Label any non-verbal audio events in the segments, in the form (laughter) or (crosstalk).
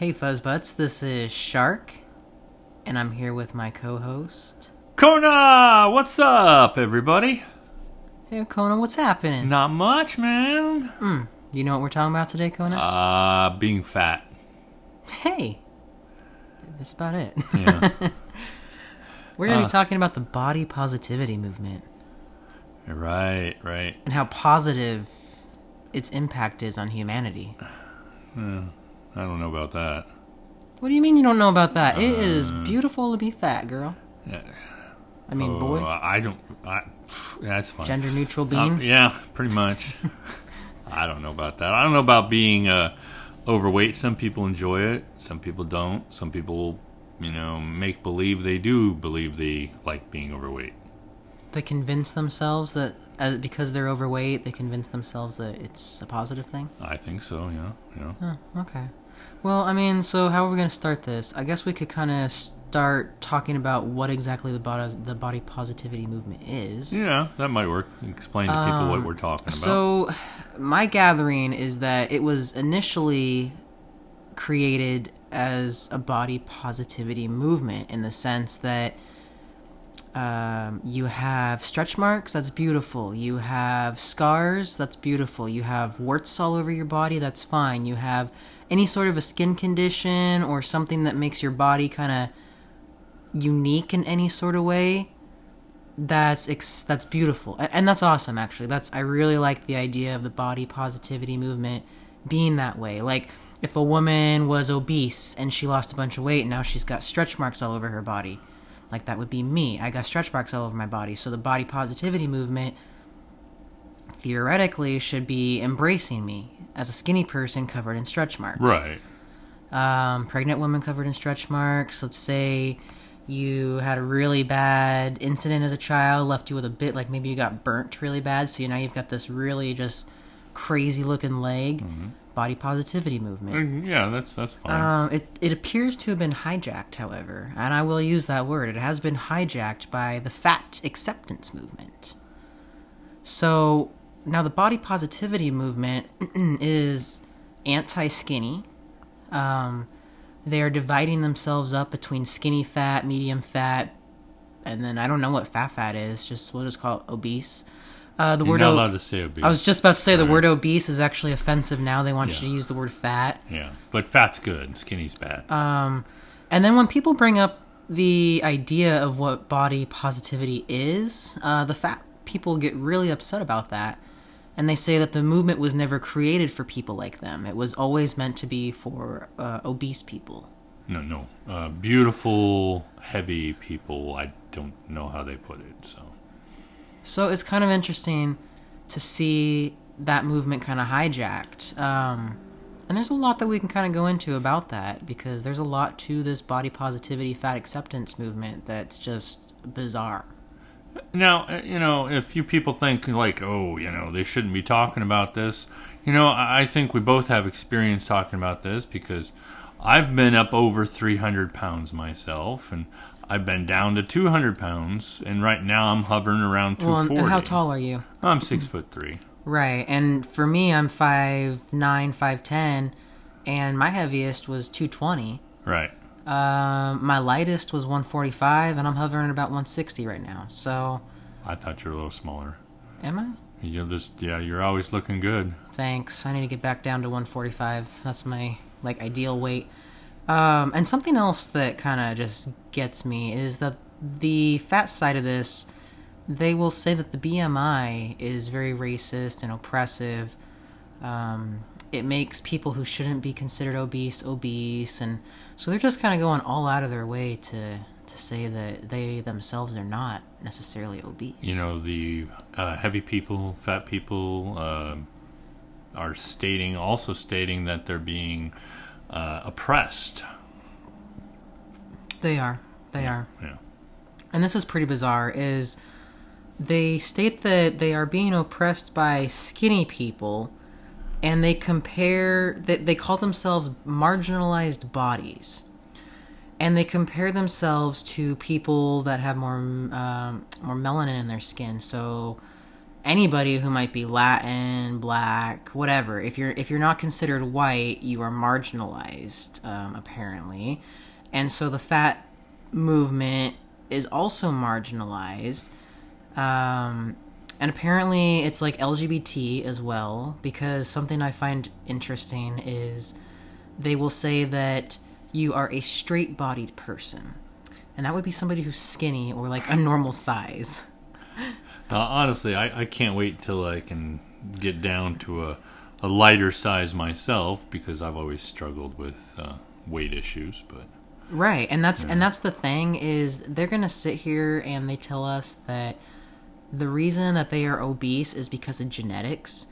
Hey Fuzzbutts, this is Shark, and I'm here with my co-host. Kona, what's up, everybody? Hey Kona, what's happening? Not much, man. Mm, you know what we're talking about today, Kona? Uh, being fat. hey, that's about it. Yeah. (laughs) we're gonna Uh. be talking about the body positivity movement right, right. and how positive its impact is on humanity. Uh, I don't know about that. What do you mean you don't know about that? it is Uh. beautiful to be fat, girl. Yeah. I mean, Oh, boy, I don't. I, that's fine. gender neutral Uh, being. yeah, pretty much. (laughs) I don't know about that. I don't know about being uh, overweight. Some people enjoy it. Some people don't. Some people, you know, make believe they do believe they like being overweight. They convince themselves that uh, because they're overweight, they convince themselves that it's a positive thing. I think so. Yeah. Yeah. Oh, okay. Well, I mean, so how are we going to start this? I guess we could kind of start talking about what exactly the body, the body positivity movement is. Yeah, that might work. Explain to people what Um, we're talking about. So, my gathering is that it was initially created as a body positivity movement in the sense that um, you have stretch marks, that's beautiful. You have scars, that's beautiful. You have warts all over your body, that's fine. You have any sort of a skin condition or something that makes your body kind of unique in any sort of way, that's ex- that's beautiful. And that's awesome actually. That's i really like the idea of the body positivity movement being that way. Like if a woman was obese and she lost a bunch of weight and now she's got stretch marks all over her body. Like that would be me. I got stretch marks all over my body. So the body positivity movement theoretically should be embracing me as a skinny person covered in stretch marks right. um, pregnant woman covered in stretch marks. Let's say you had a really bad incident as a child, left you with a bit like maybe you got burnt really bad, so now you've got this really just crazy looking leg. Body positivity movement. Mm, Yeah, that's that's fine. Um, it it appears to have been hijacked, however, and I will use that word. It has been hijacked by the fat acceptance movement. So now the body positivity movement (clears throat) is anti-skinny. Um, they are dividing themselves up between skinny fat, medium fat, and then I don't know what fat fat is. Just we'll just call it obese. Uh, the You're word not o- allowed to say obese. I was just about to say the word obese is actually offensive now. They want Yeah. you to use the word fat. yeah, but fat's good. Skinny's bad. Um, and then when people bring up the idea of what body positivity is, uh, the fat people get really upset about that. And they say that the movement was never created for people like them. It was always meant to be for uh, obese people. no, no. Uh, beautiful, heavy people. I don't know how they put it. So So it's kind of interesting to see that movement kind of hijacked. Um, and there's a lot that we can kind of go into about that because there's a lot to this body positivity, fat acceptance movement that's just bizarre. Now, uh, you know, if you people think like, oh, you know, they shouldn't be talking about this. You know, I think we both have experience talking about this because I've been up over 300 pounds myself, and I've been down to 200 pounds, and right now I'm hovering around 240. Well, and how tall are you? I'm six foot three. Right, and for me, I'm five nine, five ten, and my heaviest was two twenty. Right. Um, my lightest was one forty five, and I'm hovering about one sixty right now. So, I thought you were a little smaller. am I? You're just yeah, you're always looking good. Thanks. I need to get back down to one forty five. That's my like ideal weight. Um, and something else that kind of just gets me is that the fat side of this, they will say that the BMI is very racist and oppressive. Um, it makes people who shouldn't be considered obese obese, and so they're just kind of going all out of their way to to say that they themselves are not necessarily obese. You know, the uh, heavy people, fat people, uh, are stating also stating that they're being uh, oppressed. they are. They are. Yeah. and this is pretty bizarre, is they state that they are being oppressed by skinny people, and they compare that they call themselves marginalized bodies, and they compare themselves to people that have more um, more melanin in their skin. So anybody who might be Latin, black, whatever. If you're if you're not considered white, you are marginalized, um, apparently, and so the fat movement is also marginalized. Um, and apparently, it's like LGBT as well, because something I find interesting is they will say that you are a straight bodied person. And that would be somebody who's skinny or like a normal size. (laughs) Uh, honestly, I, I can't wait till I can get down to a, a lighter size myself because I've always struggled with uh, weight issues. But Right, and that's and that's the thing is they're gonna sit here and they tell us that the reason that they are obese is because of genetics.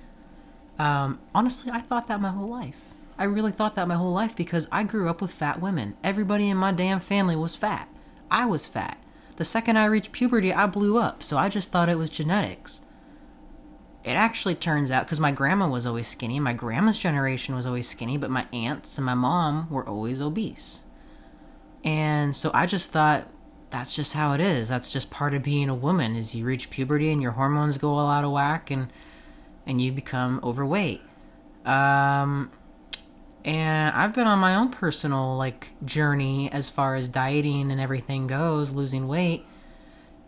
Um, honestly, I thought that my whole life. I really thought that my whole life because I grew up with fat women. Everybody in my damn family was fat. I was fat. The second I reached puberty, I blew up, so I just thought it was genetics. It actually turns out because my grandma was always skinny, my grandma's generation was always skinny, but my aunts and my mom were always obese. And so I just thought that's just how it is. That's just part of being a woman is you reach puberty and your hormones go all out of whack and and you become overweight. Um and I've been on my own personal like journey as far as dieting and everything goes, losing weight.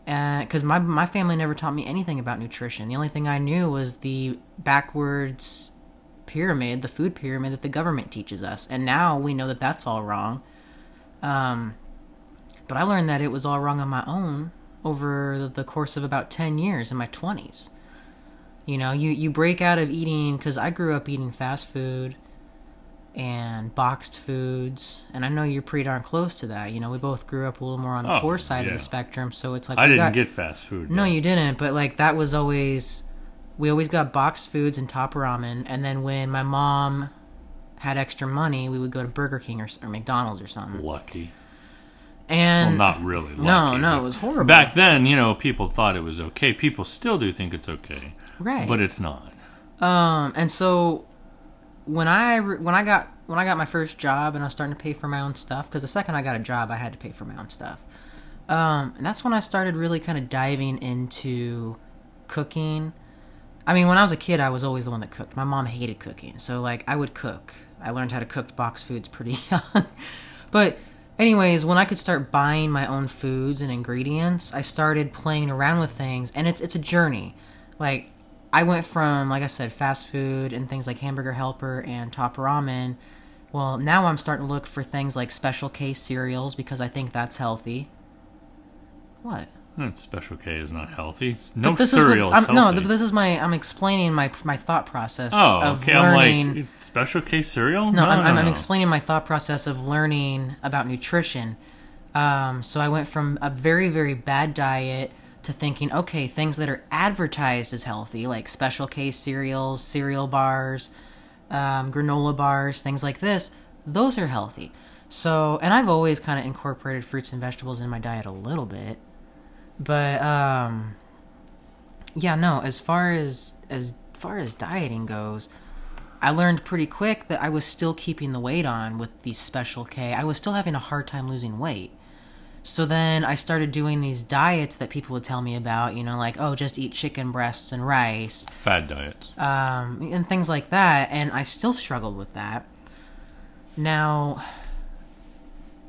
Because my my family never taught me anything about nutrition. The only thing I knew was the backwards pyramid, the food pyramid that the government teaches us, and now we know that that's all wrong. Um, but I learned that it was all wrong on my own over the course of about 10 years in my 20s. You know, you, you break out of eating, because I grew up eating fast food and boxed foods, and I know you're pretty darn close to that. You know, we both grew up a little more on the Oh, poor side yeah. of the spectrum, so it's like I didn't got- get fast food. no, you didn't. But like that was always we always got boxed foods and top ramen, and then when my mom had extra money, we would go to Burger King or, or McDonald's or something. lucky. And Well, not really. Lucky, no, no, it was horrible. Back then, you know, people thought it was okay. People still do think it's okay, right. but it's not. Um, and so when I re- when I got when I got my first job and I was starting to pay for my own stuff because the second I got a job I had to pay for my own stuff. Um, and that's when I started really kind of diving into cooking. I mean, when I was a kid, I was always the one that cooked. My mom hated cooking, so like I would cook. I learned how to cook box foods pretty (laughs) young. but anyways, when I could start buying my own foods and ingredients, I started playing around with things, and it's it's a journey. Like I went from, like I said, fast food and things like Hamburger Helper and Top Ramen. Well, now I'm starting to look for things like Special K cereals because I think that's healthy. What? Hmm, Special K is not healthy. No But this cereal is what, is I'm, no. healthy. th- This is my. I'm explaining my my thought process oh, of okay. learning. I'm like Special K cereal. No, I'm, I'm, I'm explaining my thought process of learning about nutrition. Um, so I went from a very, very bad diet to thinking, okay, things that are advertised as healthy, like Special K cereals, cereal bars, um, granola bars, things like this, those are healthy. So, and I've always kind of incorporated fruits and vegetables in my diet a little bit, but um, yeah, no. As far as as far as dieting goes, I learned pretty quick that I was still keeping the weight on with these Special K. I was still having a hard time losing weight. So then I started doing these diets that people would tell me about, you know, like, oh, just eat chicken breasts and rice, fad diets. um, and things like that. And I still struggled with that. Now,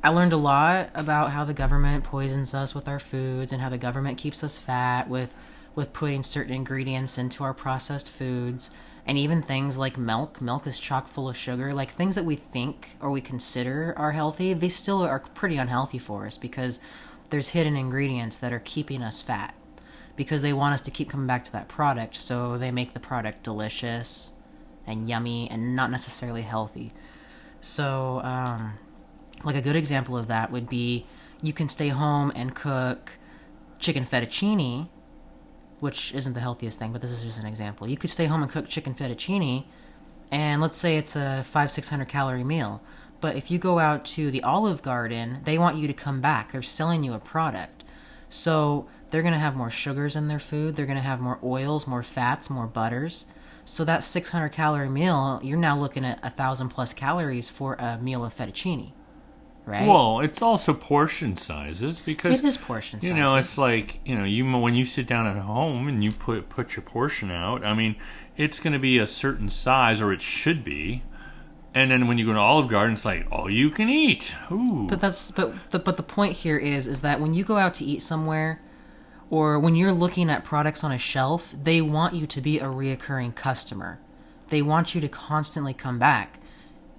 I learned a lot about how the government poisons us with our foods and how the government keeps us fat with with putting certain ingredients into our processed foods. And even things like milk milk is chock full of sugar. Like things that we think or we consider are healthy they still are pretty unhealthy for us because there's hidden ingredients that are keeping us fat because they want us to keep coming back to that product. So they make the product delicious and yummy and not necessarily healthy. So um, like a good example of that would be you can stay home and cook chicken fettuccine, which isn't the healthiest thing, but this is just an example. You could stay home and cook chicken fettuccine, and let's say it's a five six hundred calorie meal. But if you go out to the Olive Garden, they want you to come back. They're selling you a product, so they're gonna have more sugars in their food. They're gonna have more oils, more fats, more butters. So that 600 calorie meal, you're now looking at a thousand plus calories for a meal of fettuccine. Right? Well, it's also portion sizes because it is portion you sizes. know it's like you know you when you sit down at home and you put put your portion out. I mean, it's going to be a certain size, or it should be. And then when you go to Olive Garden, it's like all you can eat. Ooh, But that's but the but the point here is is that when you go out to eat somewhere, or when you're looking at products on a shelf, they want you to be a reoccurring customer. They want you to constantly come back.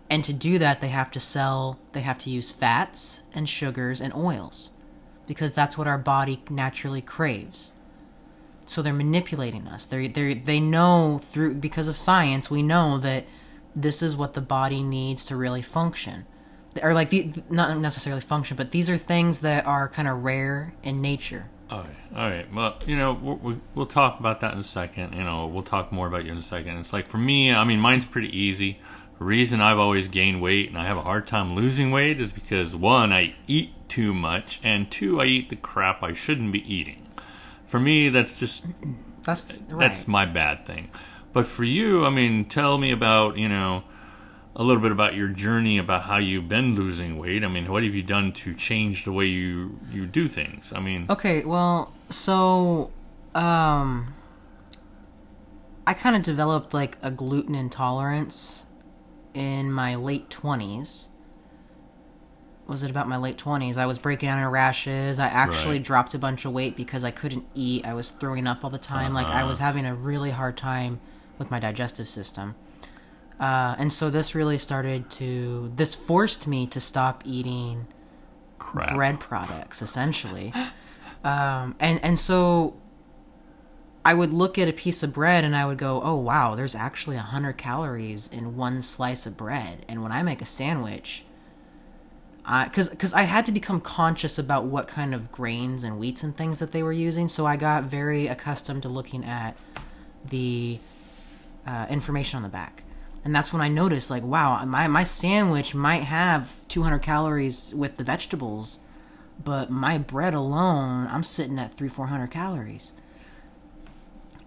And to do that, they have to sell, they have to use fats and sugars and oils because that's what our body naturally craves. So they're manipulating us. They they they know through because of science, we know that this is what the body needs to really function. Or like the not necessarily function, but these are things that are kind of rare in nature. all right, all right. Well, you know, we'll, we'll talk about that in a second. You know, we'll talk more about you in a second. It's like for me, I mean, mine's pretty easy. Reason I've always gained weight and I have a hard time losing weight is because one, I eat too much, and two, I eat the crap I shouldn't be eating. For me, that's just That's right. that's my bad thing. But for you, I mean, tell me about you know a little bit about your journey about how you've been losing weight. I mean, what have you done to change the way you you do things? I mean, Okay, well, so um I kind of developed like a gluten intolerance in my late 20s. Was it about my late 20s? I was breaking out in rashes. I actually Right. dropped a bunch of weight because I couldn't eat. I was throwing up all the time. Like I Uh-huh. was having a really hard time with my digestive system. Uh, and so this really started to this forced me to stop eating crap. bread products essentially (gasps) um, and and so i would look at a piece of bread and i would go oh wow there's actually 100 calories in one slice of bread. And when i make a sandwich because because I had to become conscious about what kind of grains and wheats and things that they were using, so I got very accustomed to looking at the uh, information on the back, and that's when I noticed, like, wow, my my sandwich might have 200 calories with the vegetables, but my bread alone, I'm sitting at three 400 calories.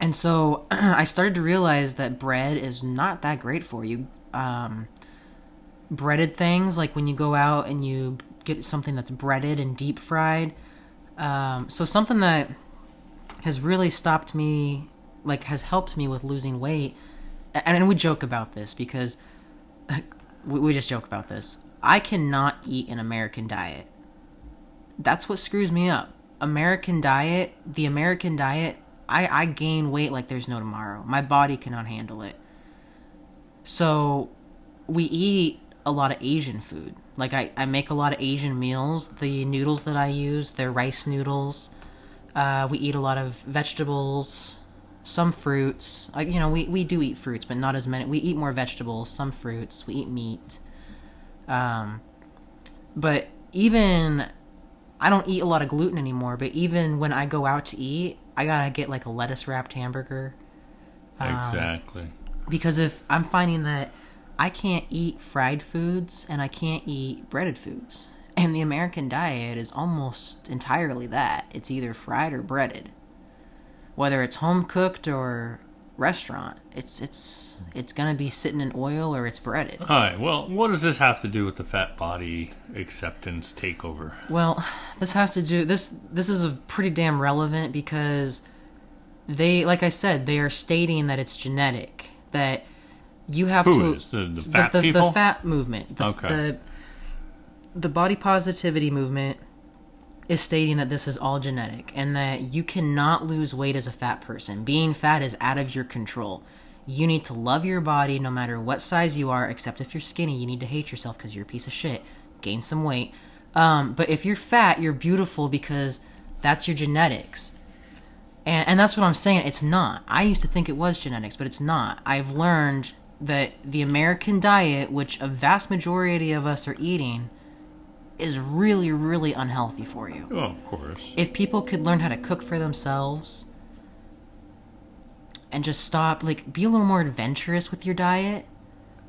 And so (clears throat) I started to realize that bread is not that great for you. Um, breaded things, like when you go out and you get something that's breaded and deep fried. Um, so something that has really stopped me, like has helped me with losing weight, a- and we joke about this because (laughs) we, we just joke about this. I cannot eat an American diet. That's what screws me up. American diet, the American diet, I, I gain weight like there's no tomorrow. My body cannot handle it. So we eat a lot of Asian food. Like I, I make a lot of Asian meals. The noodles that I use, they're rice noodles. Uh, we eat a lot of vegetables, some fruits. Like you know, we, we do eat fruits, but not as many. We eat more vegetables, some fruits. We eat meat. Um, but even I don't eat a lot of gluten anymore. But even when I go out to eat, I gotta get like a lettuce wrapped hamburger um, Exactly. because if I'm finding that I can't eat fried foods and I can't eat breaded foods. And the American diet is almost entirely that. It's either fried or breaded. Whether it's home cooked or restaurant, it's it's it's to be sitting in oil or it's breaded. All right. Well, what does this have to do with the fat body acceptance takeover? Well, this has to do this this is a pretty damn relevant because they like I said, they are stating that it's genetic that you have Who to is the the fat the, the, people? the fat movement. The, Okay. The, the body positivity movement is stating that this is all genetic and that you cannot lose weight as a fat person. Being fat is out of your control. You need to love your body no matter what size you are, except if you're skinny, you need to hate yourself because you're a piece of shit. Gain some weight. Um, but if you're fat, you're beautiful because that's your genetics. And, and that's what I'm saying. It's not. I used to think it was genetics, but it's not. I've learned that the American diet, which a vast majority of us are eating, is really, really unhealthy for you. Oh, of course. If people could learn how to cook for themselves and just stop, like, be a little more adventurous with your diet.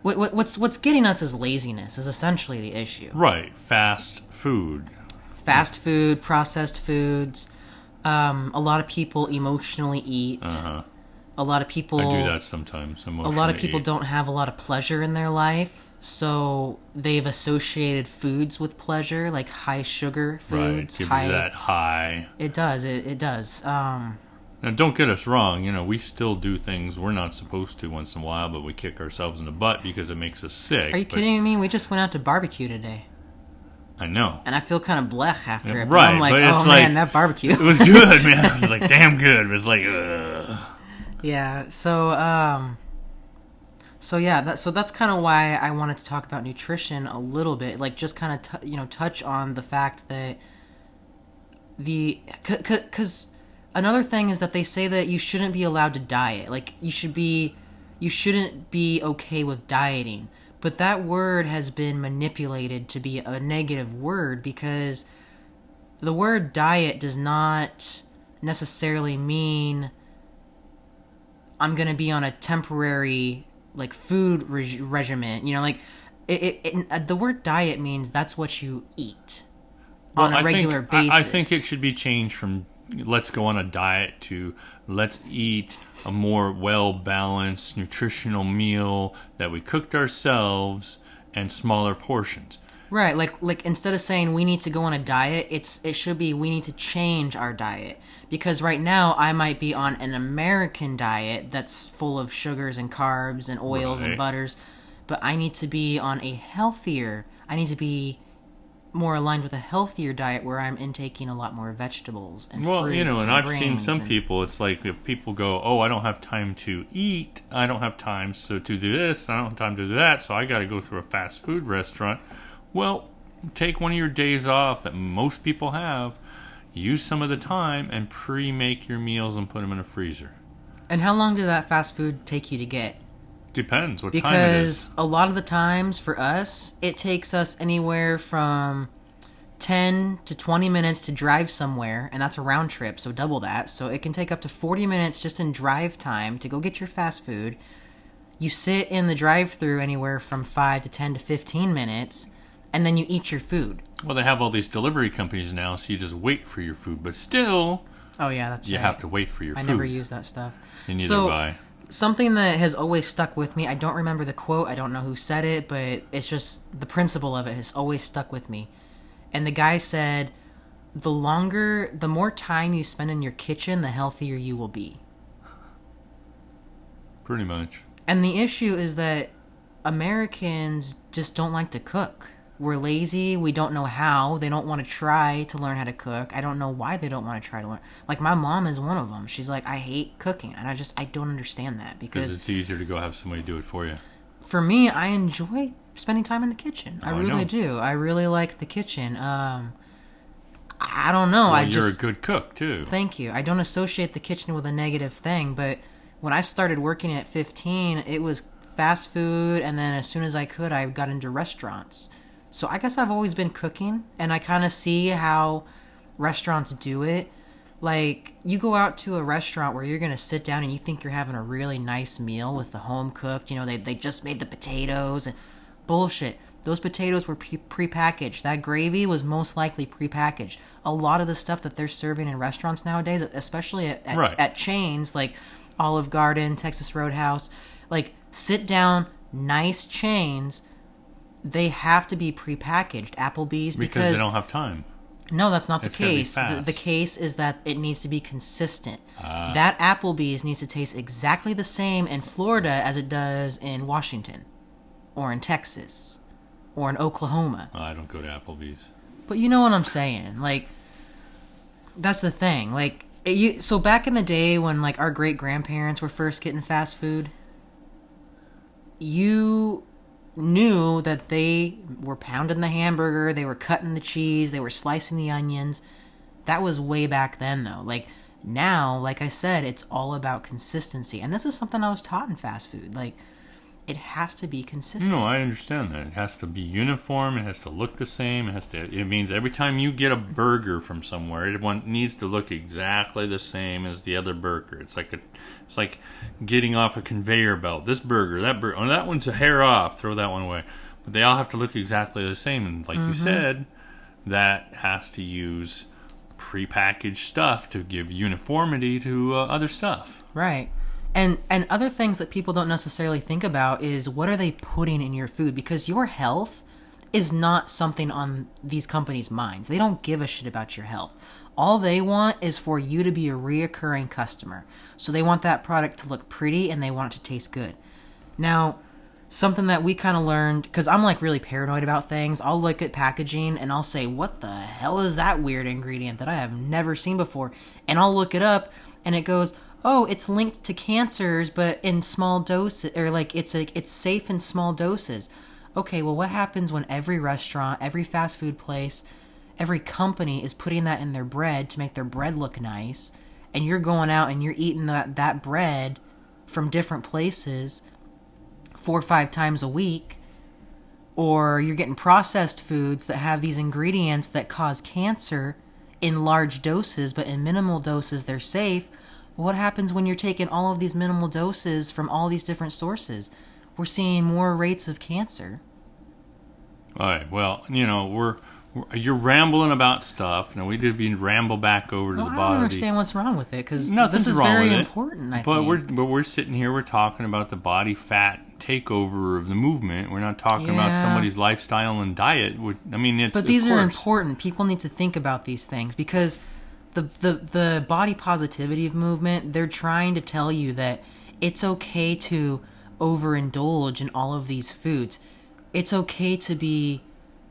What, what, what's what's getting us is laziness. Is essentially the issue. Right. Fast food. Fast food, processed foods. Um, a lot of people emotionally eat. Uh huh. A lot of people I do that sometimes. a lot of people eat. don't have a lot of pleasure in their life so they've associated foods with pleasure, like high sugar right. foods. Gives high, you that high. It does. It, it does. Um, Now, don't get us wrong. You know, we still do things we're not supposed to once in a while, but we kick ourselves in the butt because it makes us sick. are you But kidding me? We just went out to barbecue today, I know. and I feel kind of blech after Yeah, it. But right, I'm like, but oh like- man, that barbecue. It was good, man. It was like (laughs) damn good. It was like, ugh. Yeah. So, um, so yeah. That, so that's kind of why I wanted to talk about nutrition a little bit, like just kind of t- you know touch on the fact that the because another thing is that they say that you shouldn't be allowed to diet. Like you should be, you shouldn't be okay with dieting. But that word has been manipulated to be a negative word because the word diet does not necessarily mean I'm gonna be on a temporary like food reg- regimen. You know, like it, it, it, uh, the word diet means that's what you eat on Well, a I regular think, basis. I, I think it should be changed from let's go on a diet to let's eat a more well balanced nutritional meal that we cooked ourselves and smaller portions. Right, like like instead of saying we need to go on a diet, it's it should be we need to change our diet because right now I might be on an American diet that's full of sugars and carbs and oils and butters, but I need to be on a healthier. I need to be more aligned with a healthier diet where I'm intaking a lot more vegetables and Well, you know, fruits and I've seen some and- people. It's like if people go, "Oh, I don't have time to eat. I don't have time so to do this. I don't have time to do that. So I got to go through a fast food restaurant." Well, take one of your days off that most people have. Use some of the time and pre-make your meals and put them in a freezer. And how long did that fast food take you to get? Depends what time it is. because a lot of the times for us it takes us anywhere from 10 to 20 minutes to drive somewhere and that's a round trip so double that so it can take up to 40 minutes just in drive time to go get your fast food you sit in the drive through anywhere from 5 to 10 to 15 minutes and then you eat your food Well, they have all these delivery companies now, so you just wait for your food. But still, oh yeah that's you right have to wait for your food. i food. never use that stuff and neither so do I. something that has always stuck with me. I don't remember the quote. I don't know who said it, but it's just the principle of it has always stuck with me. And the guy said, "The longer, the more time you spend in your kitchen, the healthier you will be." Pretty much. And the issue is that Americans just don't like to cook. We're lazy. We don't know how. They don't want to try to learn how to cook. I don't know why they don't want to try to learn. Like my mom is one of them. She's like, I hate cooking, and I just I don't understand that Because it's easier to go have somebody do it for you. for me, I enjoy spending time in the kitchen. I Oh, I really know. do. I really like the kitchen. Um, I I don't know. Well, I you're just a good cook too. thank you. I don't associate the kitchen with a negative thing, but when I started working at 15, it was fast food, and then as soon as I could, I got into restaurants. So I guess I've always been cooking, and I kind of see how restaurants do it. Like you go out to a restaurant where you're gonna sit down and you think you're having a really nice meal with the home cooked. You know, they they just made the potatoes and bullshit. Those potatoes were pre- prepackaged. That gravy was most likely prepackaged. A lot of the stuff that they're serving in restaurants nowadays, especially at, at, Right. at chains like Olive Garden, Texas Roadhouse, like sit down, nice chains, they have to be prepackaged. Applebee's because, because, they don't have time. no, that's not the It's be case. The, the case is that it needs to be consistent. Ah. that Applebee's needs to taste exactly the same in Florida as it does in Washington, or in Texas, or in Oklahoma. I don't go to Applebee's. But you know what I'm saying? Like, that's the thing. Like, it, you, so back in the day when like our great grandparents were first getting fast food, you knew that they were pounding the hamburger, they were cutting the cheese, they were slicing the onions. That was way back then, though. Like now, like I said, it's all about consistency, and this is something I was taught in fast food. Like, it has to be consistent. No, I understand that. It has to be uniform. It has to look the same. It has to. It means every time you get a burger from somewhere, it one needs to look exactly the same as the other burger. It's like a, it's like getting off a conveyor belt. This burger, that burger, oh, that one's a hair off. Throw that one away. But they all have to look exactly the same. And like you said, that has to use prepackaged stuff to give uniformity to uh, other stuff. Right. And and other things that people don't necessarily think about is what are they putting in your food because your health is not something on these companies' minds. They don't give a shit about your health. All they want is for you to be a reoccurring customer. So they want that product to look pretty and they want it to taste good. Now, something that we kind of learned because I'm like really paranoid about things. I'll look at packaging and I'll say, "What the hell is that weird ingredient that I have never seen before?" And I'll look it up, and it goes, "Oh, it's linked to cancers, but in small doses, or like it's like it's safe in small doses." Okay, well, what happens when every restaurant, every fast food place, every company is putting that in their bread to make their bread look nice, and you're going out and you're eating that that bread from different places four or five times a week, or you're getting processed foods that have these ingredients that cause cancer in large doses, but in minimal doses they're safe. What happens when you're taking all of these minimal doses from all these different sources? We're seeing more rates of cancer. All right. Well, you know, we're, we're you're rambling about stuff. Now we did be ramble back over to Well, the I don't understand what's wrong with it because this is very it. important. I but think. we're but we're sitting here. We're talking about the body fat takeover of the movement. We're not talking about somebody's lifestyle and diet. I mean, it's But these are important. People need to think about these things because the, the the body positivity movement, they're trying to tell you that it's okay to overindulge in all of these foods. It's okay to be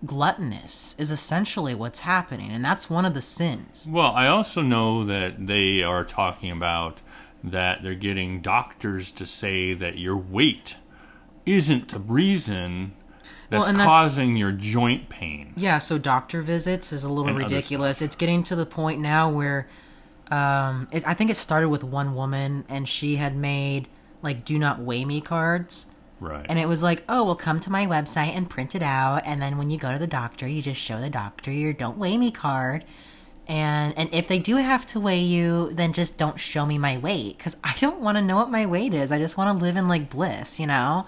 gluttonous is essentially what's happening and that's one of the sins. Well, I also know that they are talking about that they're getting doctors to say that your weight isn't the reason that's Well, and that's- causing your joint pain. Yeah, so doctor visits is a little And ridiculous. It's getting to the point now where um, it, I think it started with one woman and she had made like "Do not weigh me" cards, Right. and it was like, "Oh, well, come to my website and print it out, and then when you go to the doctor, you just show the doctor your "Don't weigh me" card." And and if they do have to weigh you, then just don't show me my weight because I don't want to know what my weight is. I just want to live in like bliss, you know.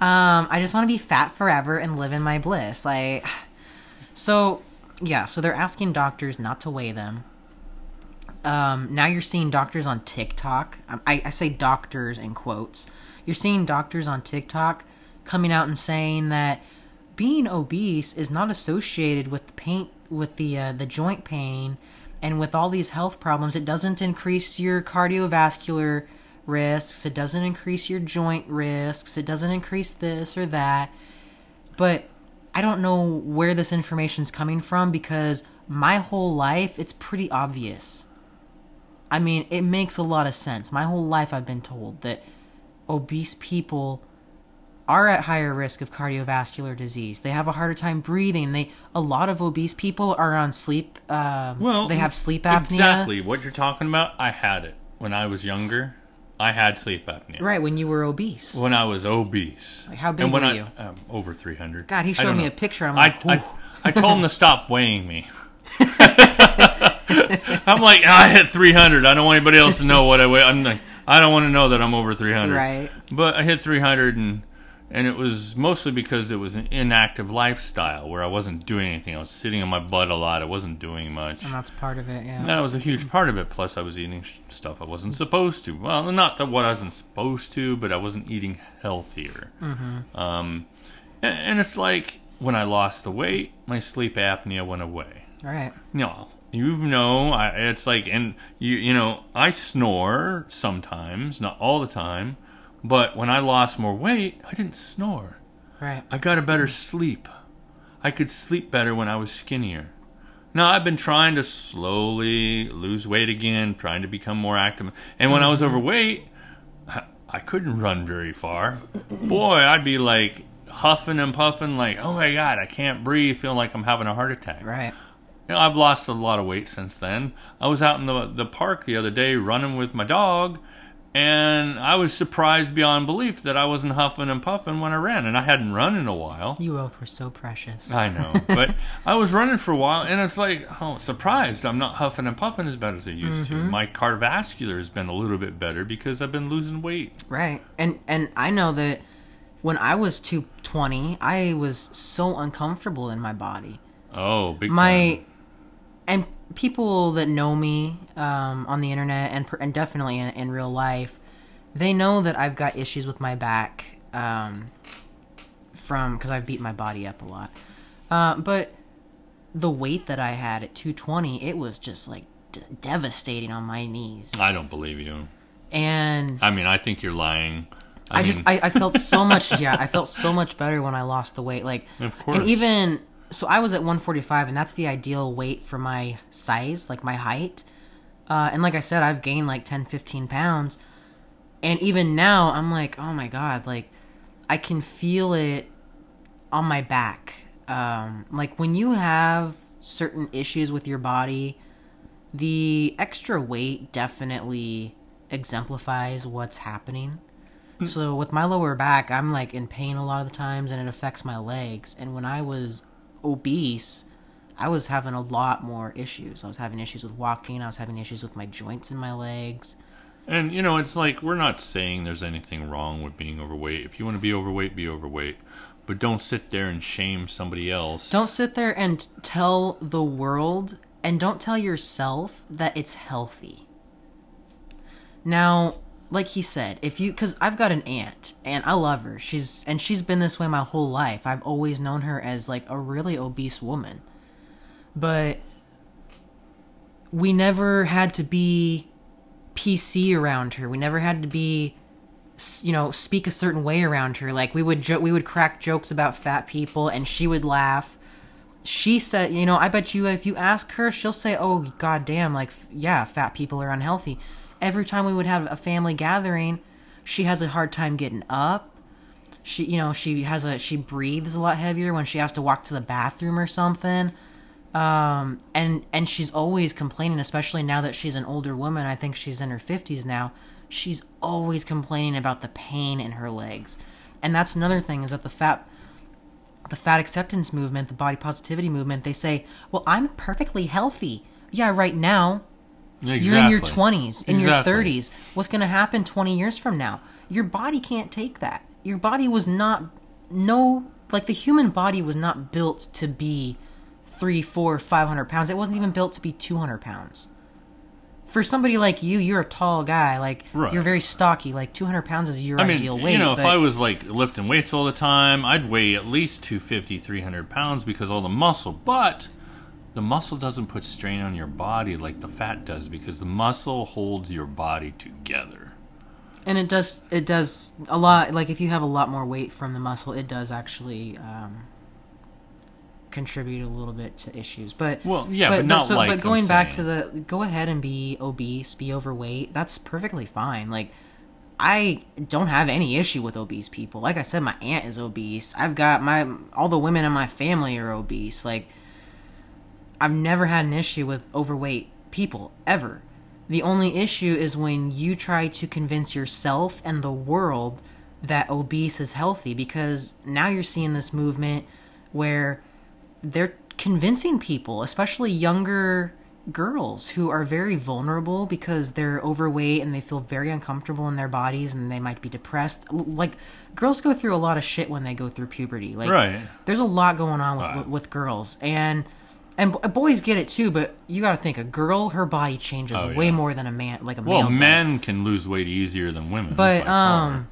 Um, I just want to be fat forever and live in my bliss. Like, (sighs) so yeah. So they're asking doctors not to weigh them. Um, now you're seeing doctors on TikTok. Um, I, I say doctors in quotes. You're seeing doctors on TikTok coming out and saying that being obese is not associated with the pain, with the uh, the joint pain, and with all these health problems. It doesn't increase your cardiovascular risks. It doesn't increase your joint risks. It doesn't increase this or that. But I don't know where this information's coming from because my whole life it's pretty obvious. I mean, it makes a lot of sense. My whole life I've been told that obese people are at higher risk of cardiovascular disease. They have a harder time breathing. They a lot of obese people are on sleep. Um, well, they have sleep apnea. Exactly what you're talking about. I had it when I was younger. I had sleep apnea. Right when you were obese. When I was obese. Like, how big and when were I, you? Um, over 300. God, he showed me know. a picture. I'm like, I, "Ooh." I told him to stop weighing me. (laughs) I'm like, I hit 300. I don't want anybody else to know what I weigh. I'm like, I don't want to know that I'm over 300. Right. But I hit 300, and and it was mostly because it was an inactive lifestyle where I wasn't doing anything. I was sitting on my butt a lot. I wasn't doing much. and that's part of it. Yeah. That was a huge part of it. Plus, I was eating stuff I wasn't supposed to. Well, not that what I wasn't supposed to, but I wasn't eating healthier. Mm-hmm. Um, and, and it's like when I lost the weight, my sleep apnea went away. All right. No, you know, I, it's like, and you, you know, I snore sometimes, not all the time, but when I lost more weight, I didn't snore. Right. I got a better sleep. I could sleep better when I was skinnier. Now I've been trying to slowly lose weight again, trying to become more active. And when I was overweight, I- couldn't run very far. Boy, I'd be like huffing and puffing, like, oh my god, I can't breathe, feeling like I'm having a heart attack. Right. You know, I've lost a lot of weight since then. I was out in the the park the other day running with my dog, and I was surprised beyond belief that I wasn't huffing and puffing when I ran, and I hadn't run in a while. You both were so precious. I know, (laughs) but I was running for a while, and it's like, oh, surprised I'm not huffing and puffing as bad as I used to. Mm-hmm. My cardiovascular has been a little bit better because I've been losing weight. Right. And and I know that when I was 220, I was so uncomfortable in my body. Oh, big My time. and people that know me um, on the internet and and definitely in, in real life, they know that I've got issues with my back um, from because I've beat my body up a lot. Uh, but the weight that I had at 220, it was just like d- devastating on my knees. I don't believe you. And I mean, I think you're lying. I, just I, I felt so much yeah I felt so much better when I lost the weight like Of course. and even so I was at 145 and that's the ideal weight for my size like my height. Uh, and like I said I've gained like 10 15 pounds. And even now I'm like oh my god like I can feel it on my back. Um, like when you have certain issues with your body the extra weight definitely exemplifies what's happening. So with my lower back, I'm like in pain a lot of the times, and it affects my legs. And when I was obese, I was having a lot more issues. I was having issues with walking. I was having issues with my joints in my legs. And you know, it's like we're not saying there's anything wrong with being overweight. If you want to be overweight, be overweight. But don't sit there and shame somebody else. Don't sit there and tell the world, and don't tell yourself that it's healthy. Now, like he said, if you cuz I've got an aunt and I love her. She's and she's been this way my whole life. I've always known her as like a really obese woman. But we never had to be PC around her. We never had to be you know, speak a certain way around her. Like we would jo- we would crack jokes about fat people and she would laugh. She said, you know, I bet you if you ask her, she'll say, "Oh, goddamn, like yeah, fat people are unhealthy." Every time we would have a family gathering, she has a hard time getting up. She, you know, she has a she breathes a lot heavier when she has to walk to the bathroom or something. Um, and and she's always complaining, especially now that she's an older woman. I think she's in her fifties now. She's always complaining about the pain in her legs, and that's another thing is that the fat the fat acceptance movement, the body positivity movement, they say, "Well, I'm perfectly healthy." Yeah, right now, Exactly. you're in your 20s, in your 30s. What's going to happen 20 years from now? Your body can't take that. Your body was not no like the human body was not built to be three, four, five hundred pounds. It wasn't even built to be two hundred pounds. For somebody like you, you're a tall guy. Like Right. you're very stocky. Like two hundred pounds is your I mean, ideal weight. you know, if I was like lifting weights all the time, I'd weigh at least 250, 300 pounds because all the muscle. But the muscle doesn't put strain on your body like the fat does because the muscle holds your body together. and it does it does a lot like if you have a lot more weight from the muscle it does actually um, contribute a little bit to issues. But Well, yeah, but not like but going back to the go ahead and be obese be overweight that's perfectly fine. Like i don't have any issue with obese people. Like i said my aunt is obese. I've got my all the women in my family are obese. Like I've never had an issue with overweight people ever. The only issue is when you try to convince yourself and the world that obese is healthy because now you're seeing this movement where they're convincing people, especially younger girls who are very vulnerable because they're overweight and they feel very uncomfortable in their bodies and they might be depressed. Like girls go through a lot of shit when they go through puberty. Like Right. there's a lot going on with with girls and and b- boys get it too, but you got to think a girl, her body changes Oh, way yeah. more than a man, like a Well, male. does. men can lose weight easier than women. but far. um,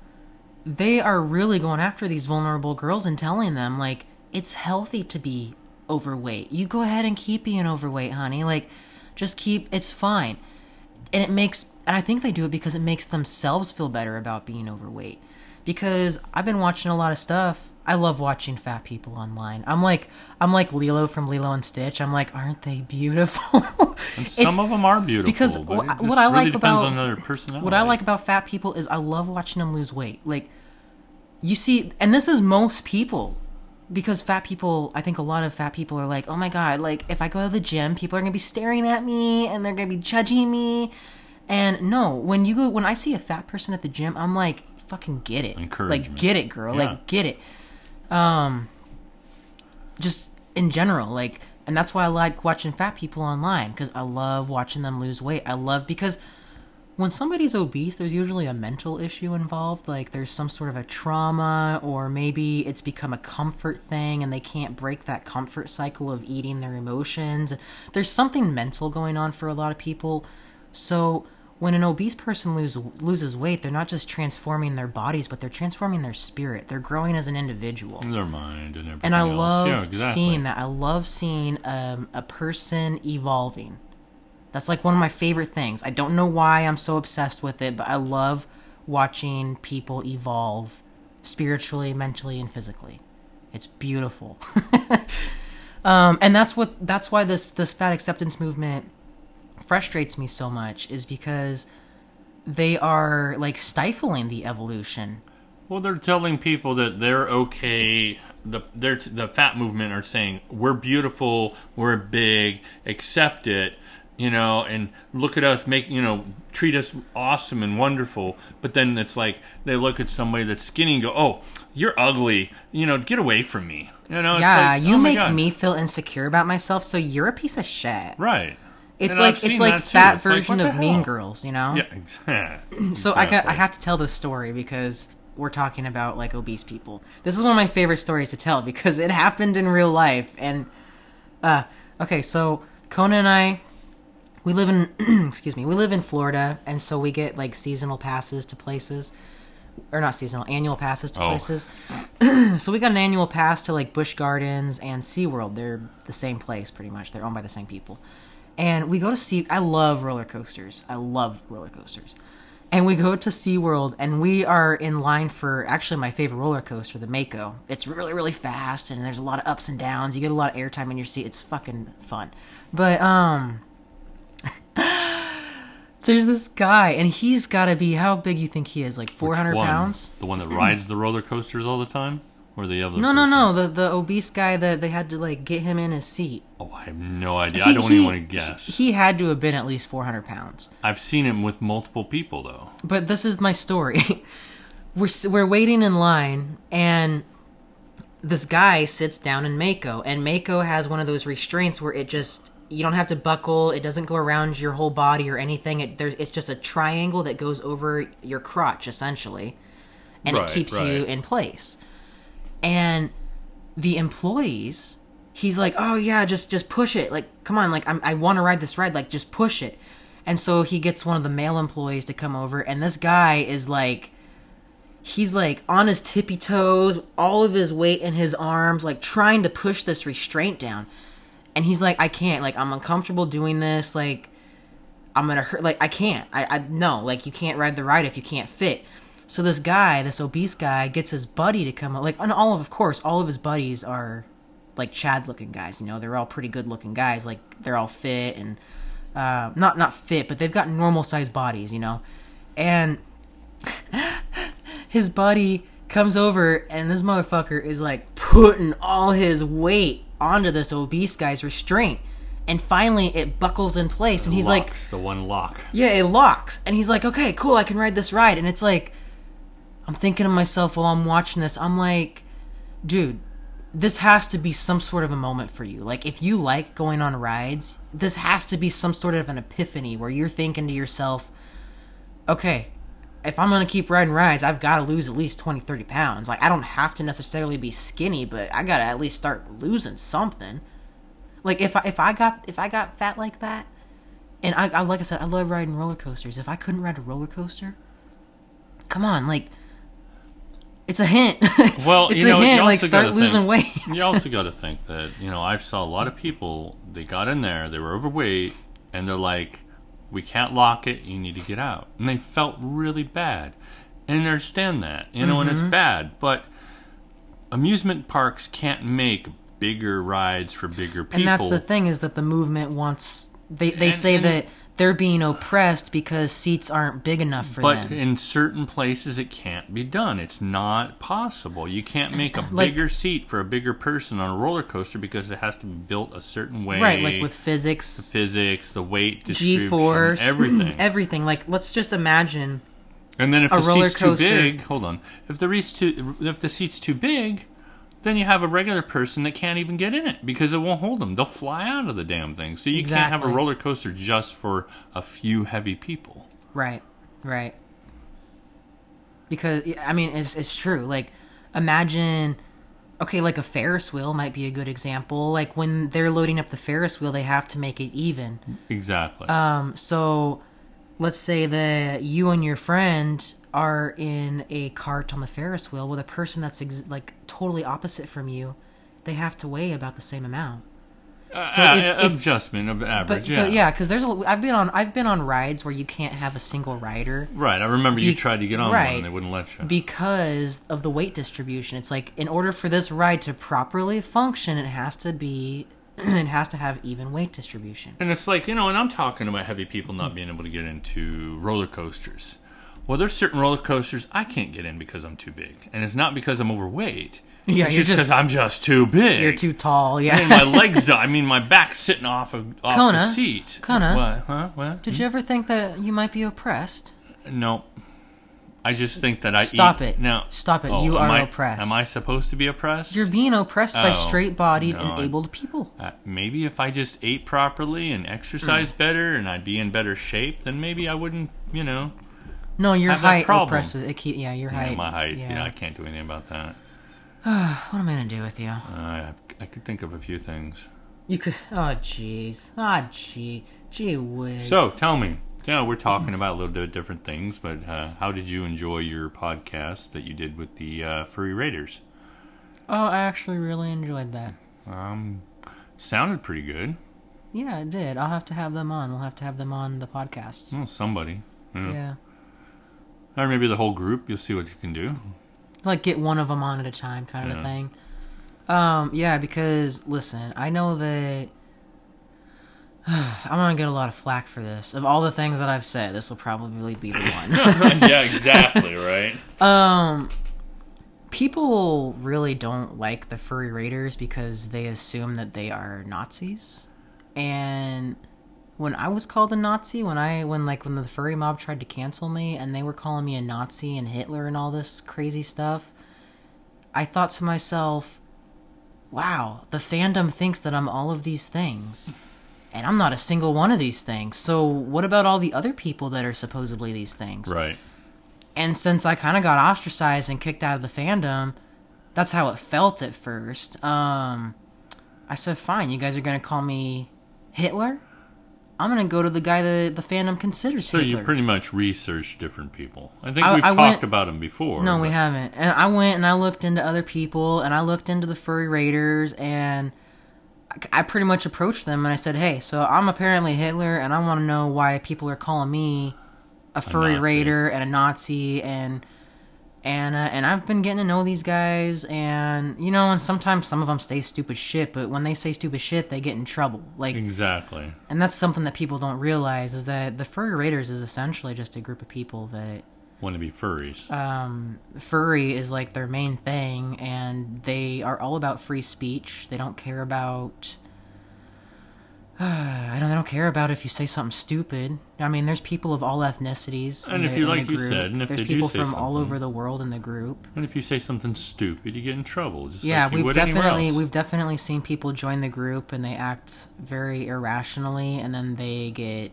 they are really going after these vulnerable girls and telling them like it's healthy to be overweight. You go ahead and keep being overweight, honey. Like, just keep. It's fine, and it makes. And I think they do it because it makes themselves feel better about being overweight. Because I've been watching a lot of stuff. I love watching fat people online. I'm like I'm like Lilo from Lilo and Stitch. I'm like, aren't they beautiful? (laughs) And some of them are beautiful. because but wh- it just what I really like about on their personality. what I like about fat people is I love watching them lose weight. Like you see, and this is most people because fat people. I think a lot of fat people are like, oh my god, like if I go to the gym, people are gonna be staring at me and they're gonna be judging me. And no, when you go, when I see a fat person at the gym, I'm like, fucking get it, like get it, girl, Yeah. like get it. Um, just in general, like, and that's why I like watching fat people online because I love watching them lose weight. I love because when somebody's obese, there's usually a mental issue involved. Like there's some sort of a trauma, or maybe it's become a comfort thing and they can't break that comfort cycle of eating their emotions. There's something mental going on for a lot of people. So when an obese person lose, loses weight, they're not just transforming their bodies, but they're transforming their spirit. They're growing as an individual. Their mind and everything And I else. love yeah, exactly. seeing that. I love seeing um, a person evolving. That's like one of my favorite things. I don't know why I'm so obsessed with it, but I love watching people evolve spiritually, mentally, and physically. It's beautiful. (laughs) um, and that's what that's why this this fat acceptance movement frustrates me so much is because they are like stifling the evolution. Well, they're telling people that they're okay. The they're the fat movement are saying we're beautiful, we're big, accept it, you know, and look at us, make you know, treat us awesome and wonderful. But then it's like they look at somebody that's skinny and go, "Oh, you're ugly," you know, get away from me. You know, it's yeah, like, you oh make me feel insecure about myself, so you're a piece of shit. right. It's And like it's like that too. fat It's like, version what of Mean? Girls, you know. Yeah, exactly. So I got I have to tell this story because we're talking about like obese people. This is one of my favorite stories to tell because it happened in real life. And uh, okay, so Kona and I, we live in (clears throat) excuse me, we live in Florida, and so we get like seasonal passes to places, or not seasonal, annual passes to Oh. places. (clears throat) so we got an annual pass to like Busch Gardens and SeaWorld. They're the same place pretty much. They're owned by the same people. And we go to see I love roller coasters. I love roller coasters. And we go to SeaWorld and we are in line for actually my favorite roller coaster, the Mako. It's really, really fast and there's a lot of ups and downs. You get a lot of airtime in your seat. It's fucking fun. But um (laughs) there's this guy and he's gotta be how big you think he is? Like four hundred One, pounds? The one that (clears throat) rides the roller coasters all the time, or the other? No, no, person? no. The the obese guy that they had to like get him in his seat. Oh, I have no idea. He- I don't he- even want to guess. He had to have been at least 400 pounds. I've seen him with multiple people though. But this is my story. (laughs) we're we're waiting in line, and this guy sits down in Mako, and Mako has one of those restraints where it just you don't have to buckle. It doesn't go around your whole body or anything. It there's it's just a triangle that goes over your crotch essentially, and Right, it keeps you in place. And the employees he's like oh yeah just just push it. Like come on like I'm, i want to ride this ride. Like just push it. And so he gets one of the male employees to come over and this guy is like he's like on his tippy toes all of his weight in his arms like trying to push this restraint down. And he's like i can't. Like i'm uncomfortable doing this. Like i'm gonna hurt like i can't. I i no. Like you can't ride the ride if you can't fit so this guy this obese guy gets his buddy to come up. like and all of of course all of his buddies are like chad looking guys you know they're all pretty good looking guys like they're all fit and uh not not fit but they've got normal sized bodies you know and (laughs) his buddy comes over and this motherfucker is like putting all his weight onto this obese guy's restraint and finally it buckles in place and he's like the one lock. yeah it locks and he's like okay cool i can ride this ride and it's like i'm thinking to myself while i'm watching this i'm like dude this has to be some sort of a moment for you. Like if you like going on rides this has to be some sort of an epiphany where you're thinking to yourself okay if i'm gonna keep riding rides i've got to lose at least 20 30 pounds. Like i don't have to necessarily be skinny but i gotta at least start losing something. Like if I, if I got if I got fat like that, and I, I like I said I love riding roller coasters. If I couldn't ride a roller coaster, come on, like it's a hint. (laughs) Well, it's you a know, hint. you Like start losing think- weight. you also got to think that you know I've saw a lot of people. They got in there, they were overweight, and they're like, "We can't lock it. You need to get out." And they felt really bad, and I understand that, you know, and Mm-hmm. it's bad. But amusement parks can't make bigger rides for bigger people. and that's the thing is that the movement wants they they And- say and- that they're being oppressed because seats aren't big enough for But them. But in certain places, it can't be done. It's not possible. You can't make a Like- bigger seat for a bigger person on a roller coaster because it has to be built a certain way. right, like with physics, the physics, the weight G-force, (clears throat) everything. everything. Like let's just imagine and then if the seat's too big, hold on. If the seat's too, if the seat's too big, then you have a regular person that can't even get in it because it won't hold them. They'll fly out of the damn thing. So you can't have a roller coaster just for a few heavy people. Right, right. Because I mean, it's it's true. Like, imagine, okay, like a Ferris wheel might be a good example. Like when they're loading up the Ferris wheel, they have to make it even. Exactly. Um, so let's say that you and your friend are in a cart on the Ferris wheel with a person that's ex- like totally opposite from you, they have to weigh about the same amount. Uh, So uh, if- if- adjustment of But average. yeah, yeah. but yeah, because there's a I've been on I've been on rides where you can't have a single rider Right. I remember you tried to get on one right. and they wouldn't let you. because of the weight distribution. It's like in order for this ride to properly function, it has to be (clears throat) it has to have even weight distribution. And it's like, you know, and I'm talking about heavy people not being able to get into roller coasters. Well, there's certain roller coasters I can't get in because I'm too big. And it's not because I'm overweight. Yeah, it's you're just because I'm just too big. You're too tall. I mean, Yeah. my (laughs) legs don't. I mean, my back's sitting off of off the seat. Kona. What? Huh? What? Did you ever think that you might be oppressed? No. I just think that I Stop eat- it. No. Stop it. Oh, You are I- oppressed. Am I supposed to be oppressed? You're being oppressed by Oh, straight-bodied no, and abled people. Uh, maybe if I just ate properly and Hmm. exercised better and I'd be in better shape, then maybe I wouldn't, you know. No, your Have height oppresses. It keep, yeah, your Yeah, height. my height. Yeah. Yeah. I can't do anything about that. (sighs) what am I gonna do with you? Uh, I, I could think of a few things. You could. Oh, jeez. Ah, gee, gee whiz. So tell me. Yeah, we're talking about a little bit of different things, but uh, how did you enjoy your podcast that you did with the uh, Furry Raiders? Oh, I actually really enjoyed that. Um, sounded pretty good. Yeah, it did. I'll have to have them on. We'll have to have them on the podcast. Well, somebody. Yeah. Yeah. Or maybe the whole group. You'll see what you can do. Like get one of them on at a time, kind of a thing. Um, yeah, because listen, I know that (sighs) I'm gonna get a lot of flack for this. Of all the things that I've said, this will probably be the one. (laughs) yeah, exactly, right? (laughs) Um, people really don't like the furry raiders because they assume that they are Nazis. And when I was called a Nazi, when I when like when the furry mob tried to cancel me and they were calling me a Nazi and Hitler and all this crazy stuff, I thought to myself, "Wow, the fandom thinks that I'm all of these things." And I'm not a single one of these things. So what about all the other people that are supposedly these things? Right. And since I kind of got ostracized and kicked out of the fandom, that's how it felt at first. Um, I said, fine, you guys are going to call me Hitler? I'm going to go to the guy that the fandom considers So Hitler. you pretty much researched different people. I think I- we've I talked went- about them before. no, we haven't. And I went and I looked into other people and I looked into the furry raiders and I- I pretty much approached them and I said, hey, so I'm apparently Hitler and I want to know why people are calling me a furry Nazi. raider and a Nazi and and uh, and I've been getting to know these guys and you know and sometimes some of them say stupid shit but when they say stupid shit they get in trouble like Exactly. and that's something that people don't realize is that the furry raiders is essentially just a group of people that Want to be furries. um, furry is like their main thing, and they are all about free speech. They don't care about. (sighs) I don't. They don't care about if you say something stupid. I mean, there's people of all ethnicities. And in if the- you- like you said, and if there's people from all over the world in the group. and if you say something stupid, you get in trouble. Just yeah, like we've definitely we've definitely seen people join the group and they act very irrationally, and then they get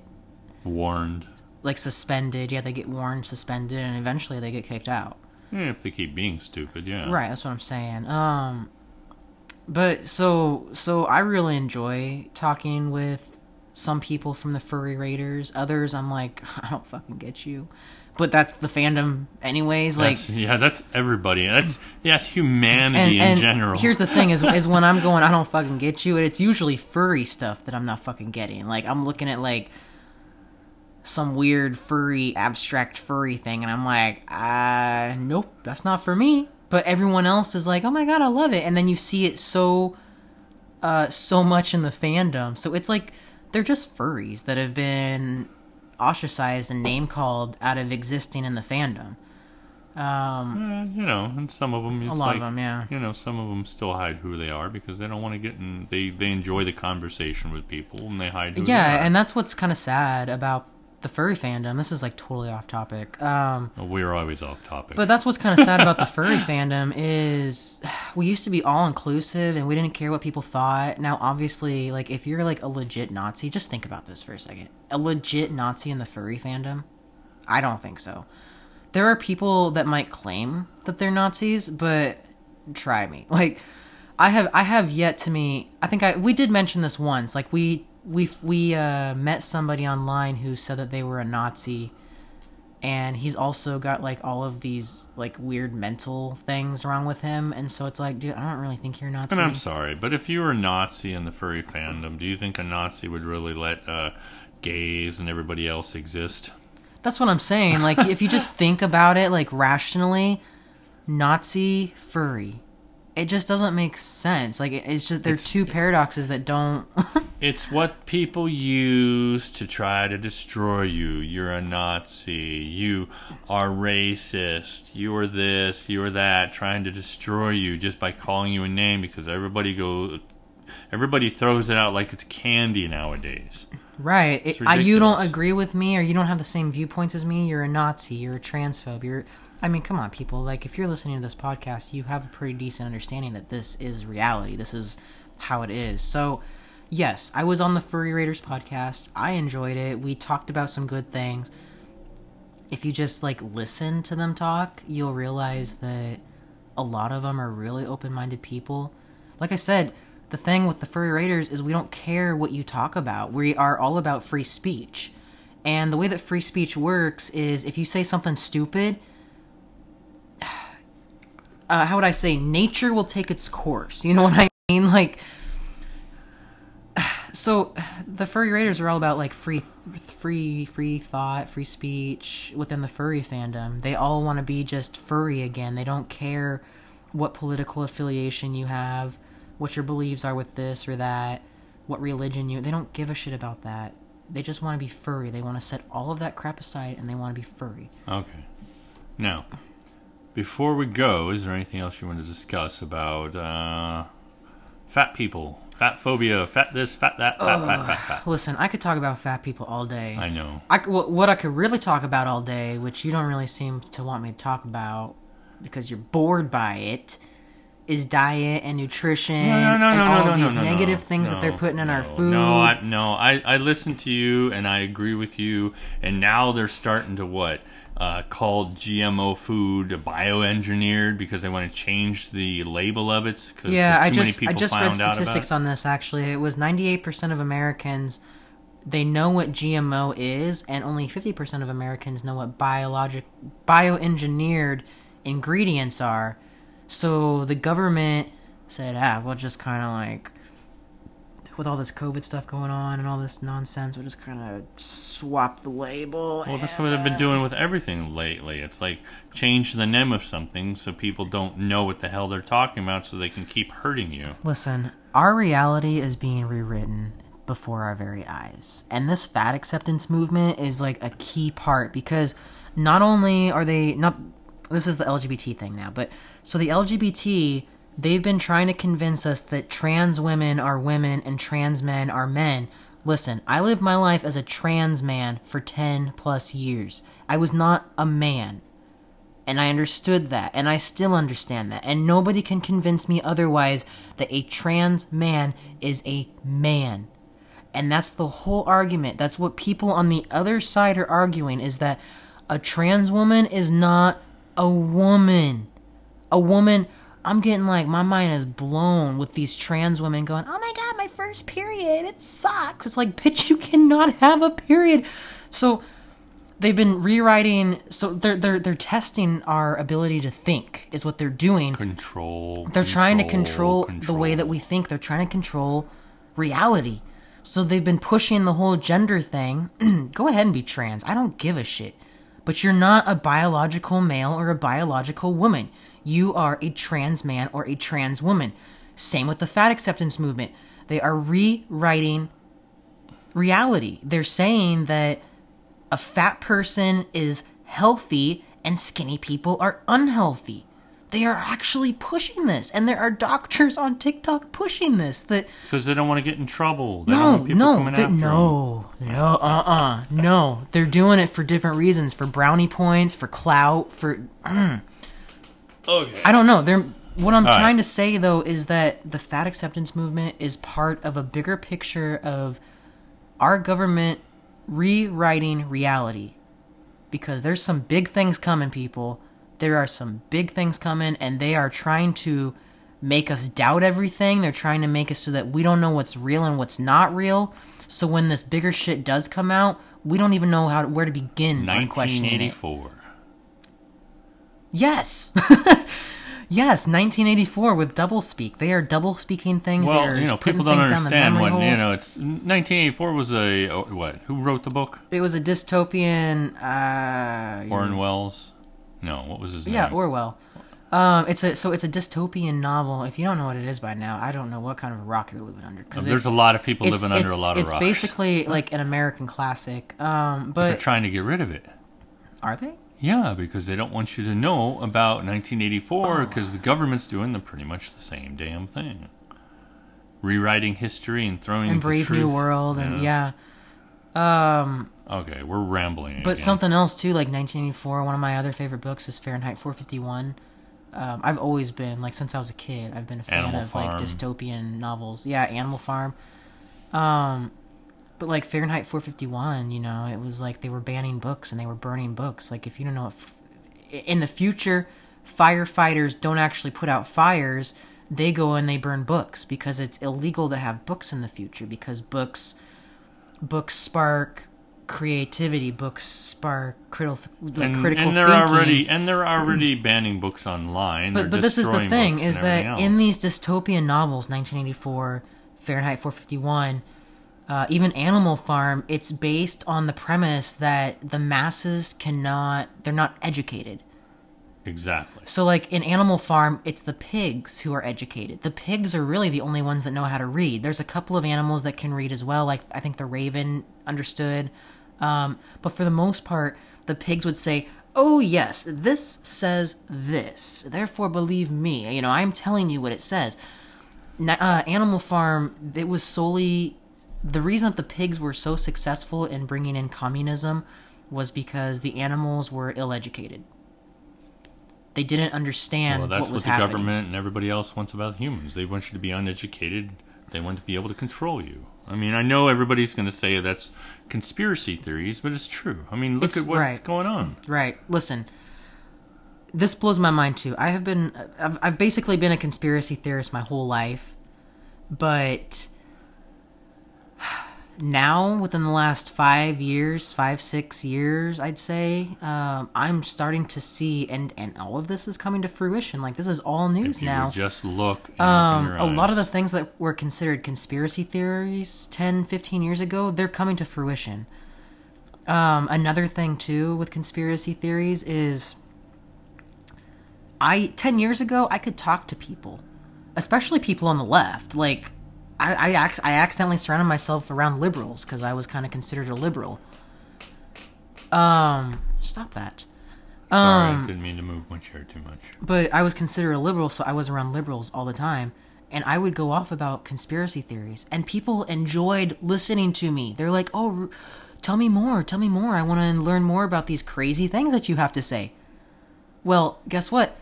warned. like suspended. Yeah, they get warned, suspended, and eventually they get kicked out. Yeah, if they keep being stupid, yeah. Right, that's what I'm saying. Um but so so I really enjoy talking with some people from the furry raiders. Others I'm like, (laughs) I don't fucking get you. But that's the fandom anyways, like That's, yeah, that's everybody. That's yeah, humanity and, in and general. here's the thing is (laughs) is when I'm going I don't fucking get you, it's usually furry stuff that I'm not fucking getting. Like I'm looking at like some weird furry abstract furry thing and I'm like, uh nope, that's not for me. But everyone else is like, "Oh my god, I love it." And then you see it so uh so much in the fandom. So it's like they're just furries that have been ostracized and name called out of existing in the fandom. Um Uh, you know, and some of them, a lot like, of them, yeah. You know, some of them still hide who they are because they don't want to get in. They they enjoy the conversation with people and they hide who they Yeah, and that's what's kind of sad about the furry fandom. This is like totally off topic. Um, we're always off topic. but that's what's kind of sad about the furry (laughs) fandom is (sighs) we used to be all inclusive and we didn't care what people thought. Now, obviously, like if you're like a legit Nazi, just think about this for a second. A legit Nazi in the furry fandom? I don't think so. There are people that might claim that they're Nazis, but try me. (laughs) Like I have I have yet to meet. I think I we did mention this once. Like we we we uh, met somebody online who said that they were a Nazi, and he's also got like all of these like weird mental things wrong with him, and so it's like, dude, I don't really think you're a Nazi. And I'm sorry, but if you were a Nazi in the furry fandom, do you think a Nazi would really let uh, gays and everybody else exist? That's what I'm saying. Like, if you just (laughs) think about it, like rationally, Nazi furry, it just doesn't make sense. Like, it's just they're It's- two paradoxes that don't. (laughs) It's what people use to try to destroy you. You're a Nazi. You are racist. You are this. You are that. Trying to destroy you just by calling you a name because everybody go, everybody throws it out like it's candy nowadays. Right. It, I, you don't agree with me, or you don't have the same viewpoints as me. You're a Nazi. You're a transphobe. You're. I mean, come on, people. Like, if you're listening to this podcast, you have a pretty decent understanding that this is reality. This is how it is. So, yes, I was on the Furry Raiders podcast. I enjoyed it. We talked about some good things. If you just like listen to them talk, you'll realize that a lot of them are really open-minded people. Like I said, the thing with the furry raiders is we don't care what you talk about. We are all about free speech. And the way that free speech works is if you say something stupid, uh, how would I say, nature will take its course. You know what I mean? Like, (sighs) so (sighs) the furry raiders are all about like free, free, free thought, free speech within the furry fandom. They all want to be just furry again. They don't care what political affiliation you have, what your beliefs are with this or that, what religion you. They don't give a shit about that. They just want to be furry. They want to set all of that crap aside and they want to be furry. Okay. Now, before we go, is there anything else you want to discuss about uh, fat people, fat phobia, fat this, fat that, fat, fat, fat, fat? Listen, I could talk about fat people all day. I know. I, what I could really talk about all day, which you don't really seem to want me to talk about because you're bored by it, is diet and nutrition No, no, no, and all of these negative things that they're putting in our food. No, I, no, I, I listen to you and I agree with you. And now they're starting to what? Uh, called GMO food bioengineered because they want to change the label of it. Cause, yeah, 'cause I too many just I just read statistics on this. Actually, it was 98% of Americans they know what GMO is, and only 50% of Americans know what biologic bioengineered ingredients are. So the government said, ah, we'll just kind of like with all this COVID stuff going on and all this nonsense, we'll just kind of swap the label. Well, that's what they've been uh, doing with everything lately. It's like change the name of something so people don't know what the hell they're talking about so they can keep hurting you. Listen, our reality is being rewritten before our very eyes. And this fat acceptance movement is like a key part because not only are they not this is the LGBT thing now, but so the LGBT they've been trying to convince us that trans women are women and trans men are men. Listen, I lived my life as a trans man for 10 plus years. I was not a man. And I understood that, and I still understand that. And nobody can convince me otherwise that a trans man is a man. And that's the whole argument. That's what people on the other side are arguing is that a trans woman is not a woman. A woman, I'm getting like, my mind is blown with these trans women going, oh my god, my first period, it sucks. It's like, bitch, you cannot have a period. So, they've been rewriting so they're they're they're testing our ability to think is what they're doing. Control. they're trying to control, control, the way that we think. They're trying to control reality. So they've been pushing the whole gender thing. (clears throat) Go ahead and be trans. I don't give a shit. But you're not a biological male or a biological woman you are a trans man or a trans woman same with the fat acceptance movement they are rewriting reality they're saying that a fat person is healthy and skinny people are unhealthy. They are actually pushing this, and there are doctors on TikTok pushing this. That Because they don't want to get in trouble. They don't no, want people no, coming they're- after 'em. no, no, uh, uh no. They're doing it for different reasons, for brownie points, for clout, for (clears throat) Okay. I don't know. They're what I'm All right. trying to say though is that the fat acceptance movement is part of a bigger picture of our government rewriting reality. Because there's some big things coming, people. There are some big things coming, and they are trying to make us doubt everything. They're trying to make us so that we don't know what's real and what's not real. So when this bigger shit does come out, we don't even know how where to begin on questioning it. 1984. Yes. (laughs) yes, 1984 with double speak. They are double speaking things. Well, you know, people don't things down the understand hole. you know. It's 1984 was a oh, what? Who wrote the book? It was a dystopian. Uh, Orrin Welles. No, what was his yeah, name? Yeah, Orwell. Um, it's a so it's a dystopian novel. If you don't know what it is by now, I don't know what kind of a rock you're living under. Because There's a lot of people living under a lot of rocks. It's basically like an American classic. Um, but They're trying to get rid of it. are they? Yeah, because they don't want you to know about 1984 Oh. because the government's doing the pretty much the same damn thing. Rewriting history and throwing And the Brave New. World and yeah. Um, Okay, we're rambling. But again. something else too, like 1984. One of my other favorite books is Fahrenheit 451. Um, I've always been like since I was a kid. I've been a fan Animal of Farm. like dystopian novels. Yeah, Animal Farm. Um, but like Fahrenheit 451, you know, it was like they were banning books and they were burning books. Like if you don't know, if, in the future, firefighters don't actually put out fires. They go and they burn books because it's illegal to have books in the future because books books spark creativity books spark critical like and, critical and they're thinking already and they're already banning books online. but but this is the thing is that in these dystopian novels 1984 fahrenheit 451 uh, even animal farm it's based on the premise that the masses cannot they're not educated. Exactly. so like in animal farm it's the pigs who are educated. The pigs are really the only ones that know how to read. There's a couple of animals that can read as well like i think the raven understood. Um, but for the most part the pigs would say oh yes this says this. Therefore believe me. You know i'm telling you what it says. Uh, animal farm it was solely the reason that the pigs were so successful in bringing in communism was because the animals were ill-educated they didn't understand Well, that's what what, the happening. government and everybody else wants about humans. They want you to be uneducated. They want to be able to control you. I mean, I know everybody's going to say that's conspiracy theories, but it's true. I mean, look It's- at what's right. going on. Right. Listen, this blows my mind too. I have been, I've, I've basically been a conspiracy theorist my whole life, but now within the last five years, five six years, I'd say, um, I'm starting to see, and and all of this is coming to fruition. Like this is all news now. just look. Um, a lot of the things that were considered conspiracy theories 10, 15 years ago, they're coming to fruition. Um, another thing too with conspiracy theories is I 10 years ago I could talk to people, especially people on the left. Like I I, ac- I accidentally surrounded myself around liberals cuz I was kind of considered a liberal. Um, stop that. Sorry, um, didn't mean to move my chair too much. But I was considered a liberal, so I was around liberals all the time. And I would go off about conspiracy theories. And people enjoyed listening to me. They're like, oh, r- tell me more, tell me more. I want to learn more about these crazy things that you have to say. Well, guess what?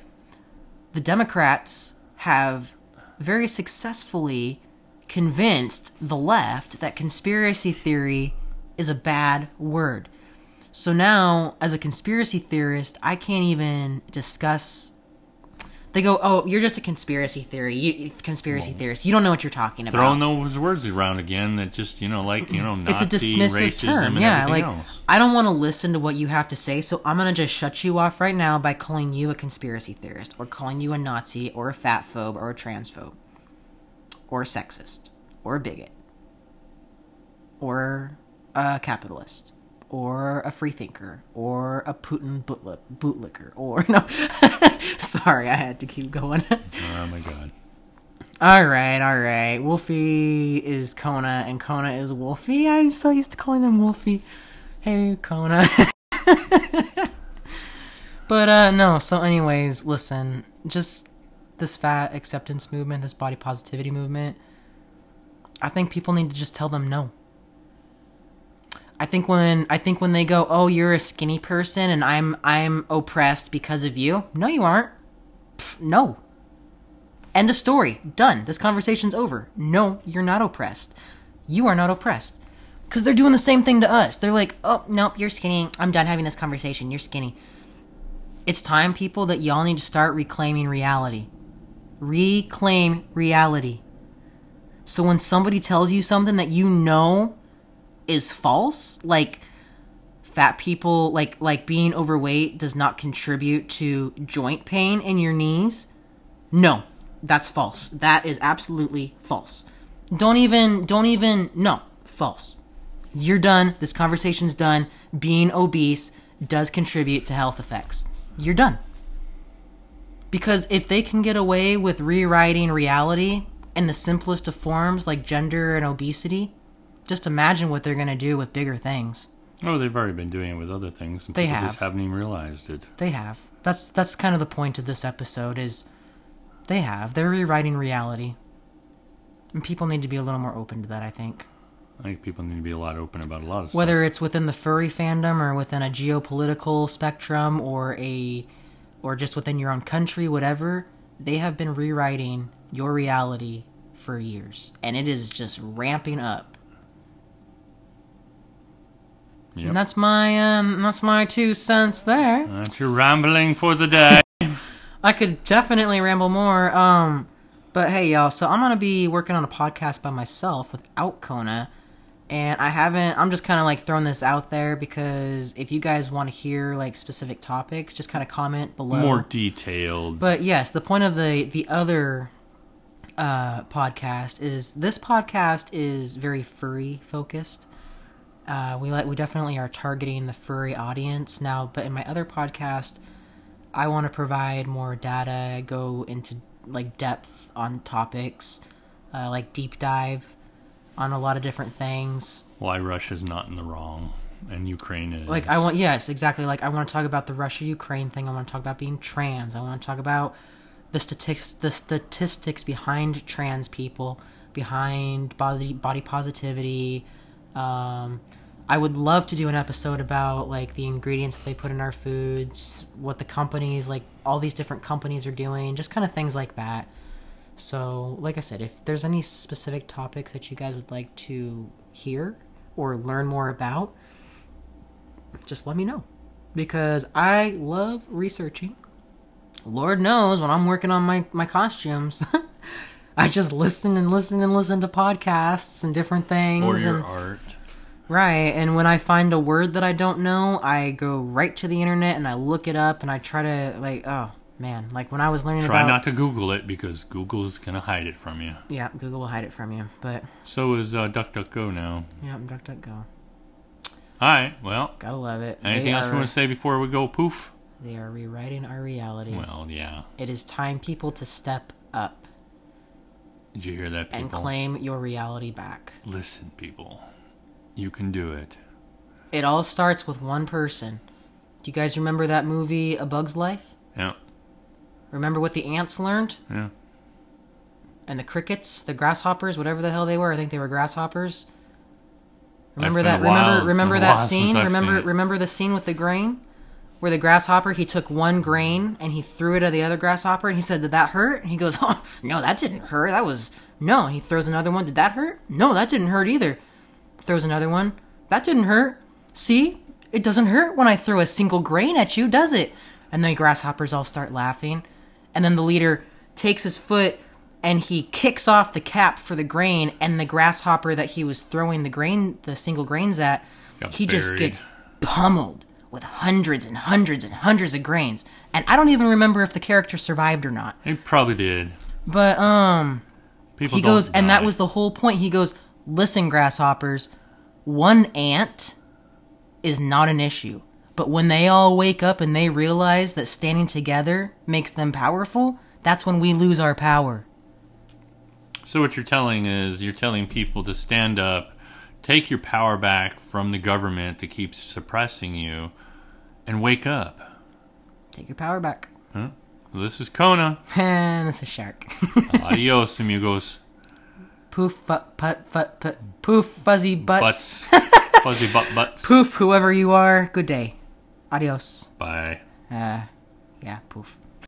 The Democrats have very successfully convinced the left that conspiracy theory is a bad word. So now, as a conspiracy theorist, I can't even discuss. They go, "Oh, you're just a conspiracy theory, you, conspiracy theorist. You don't know what you're talking about." Throwing those words around again that just, you know, like, you know, it's Nazi, a dismissive term, yeah. Like, else. I don't want to listen to what you have to say, so I'm gonna just shut you off right now by calling you a conspiracy theorist, or calling you a Nazi, or a fat phobe, or a transphobe, or a sexist, or a bigot, or a capitalist, or a freethinker, or a Putin bootlick, bootlicker, or (laughs) no. (laughs) Sorry, I had to keep going. (laughs) Oh, my God. all right, all right. Wolfie is Kona, and Kona is Wolfie. I'm so used to calling him Wolfie. Hey, Kona. but uh no. So, anyways, listen. Just this fat acceptance movement, this body positivity movement. I think people need to just tell them no. I think when I think when they go, "Oh, you're a skinny person and I'm I'm oppressed because of you." No, you aren't. Pff, no. End of story. Done. This conversation's over. No, you're not oppressed. You are not oppressed. Cuz they're doing the same thing to us. They're like, "Oh, nope, you're skinny. I'm done having this conversation. You're skinny." It's time people that y'all need to start reclaiming reality. Reclaim reality. So when somebody tells you something that you know is false. Like fat people like like being overweight does not contribute to joint pain in your knees. No, that's false. That is absolutely false. Don't even don't even no, false. You're done. This conversation's done. Being obese does contribute to health effects. You're done. Because if they can get away with rewriting reality in the simplest of forms like gender and obesity, just imagine what they're going to do with bigger things. Oh, they've already been doing it with other things, and They people have. just haven't even realized it. They have. That's that's kind of the point of this episode is they have. They're rewriting reality. And people need to be a little more open to that, I think. I think people need to be a lot open about a lot of stuff. Whether it's within the furry fandom or within a geopolitical spectrum or a or just within your own country, whatever, they have been rewriting your reality for years. And it is just ramping up. Yep. And that's my um that's my two cents there. That's your rambling for the day. I could definitely ramble more. Um, but hey, y'all. So I'm gonna be working on a podcast by myself without Kona, and I haven't. I'm just kind of like throwing this out there because if you guys want to hear like specific topics, just kind of comment below. More detailed. But yes, the point of the the other uh, podcast is this podcast is very furry focused. Uh, we like we definitely are targeting the furry audience now, but in my other podcast, I want to provide more data, go into like depth on topics, uh, like deep dive on a lot of different things. Why Russia's not in the wrong and Ukraine is. Like I want, yes, exactly. Like I want to talk about the Russia Ukraine thing. I want to talk about being trans. I want to talk about the statistics, the statistics behind trans people, behind body body positivity. Um, I would love to do an episode about like the ingredients that they put in our foods, what the companies, like all these different companies are doing, just kind of things like that. So, like I said, if there's any specific topics that you guys would like to hear or learn more about, just let me know because I love researching. Lord knows when I'm working on my, my costumes, (laughs) I just listen and listen and listen to podcasts and different things. or your and, art. right. And when I find a word that I don't know, I go right to the internet and I look it up and I try to, like, oh man. Like when I was learning Try about. not to Google it because Google's gonna hide it from you. Yeah, Google will hide it from you. But, So is uh, DuckDuckGo now. yeah, DuckDuckGo. All right. Well, Gotta love it. anything They else you want to say before we go poof? They are rewriting our reality. Well, yeah. It is time people to step up Did you hear that, people? and claim your reality back. Listen, people. You can do it. It all starts with one person. Do you guys remember that movie A Bug's Life? Yeah. Remember what the ants learned? Yeah. And the crickets, the grasshoppers, whatever the hell they were, I think they were grasshoppers. Remember that remember remember that scene? Remember remember the scene with the grain? Where the grasshopper he took one grain and he threw it at the other grasshopper and he said, Did that hurt? And he goes, Oh no, that didn't hurt. That was no, he throws another one, did that hurt? No, that didn't hurt either. Throws another one. That didn't hurt. See? It doesn't hurt when I throw a single grain at you, does it? And the grasshoppers all start laughing. And then the leader takes his foot and he kicks off the cap for the grain and the grasshopper that he was throwing the grain the single grains at Got he just gets pummeled with hundreds and hundreds and hundreds of grains. And I don't even remember if the character survived or not. He probably did. But um People he goes and that was the whole point he goes listen grasshoppers one ant is not an issue but when they all wake up and they realize that standing together makes them powerful that's when we lose our power So what you're telling is you're telling people to stand up, take your power back from the government that keeps suppressing you, and wake up. take your power back Huh? This is Kona. (laughs) and this is shark (laughs) Adios, amigos. poof fut put fut put poof fuzzy butts Butts. (laughs) Fuzzy butt butts. poof whoever you are good day adios Bye. uh yeah poof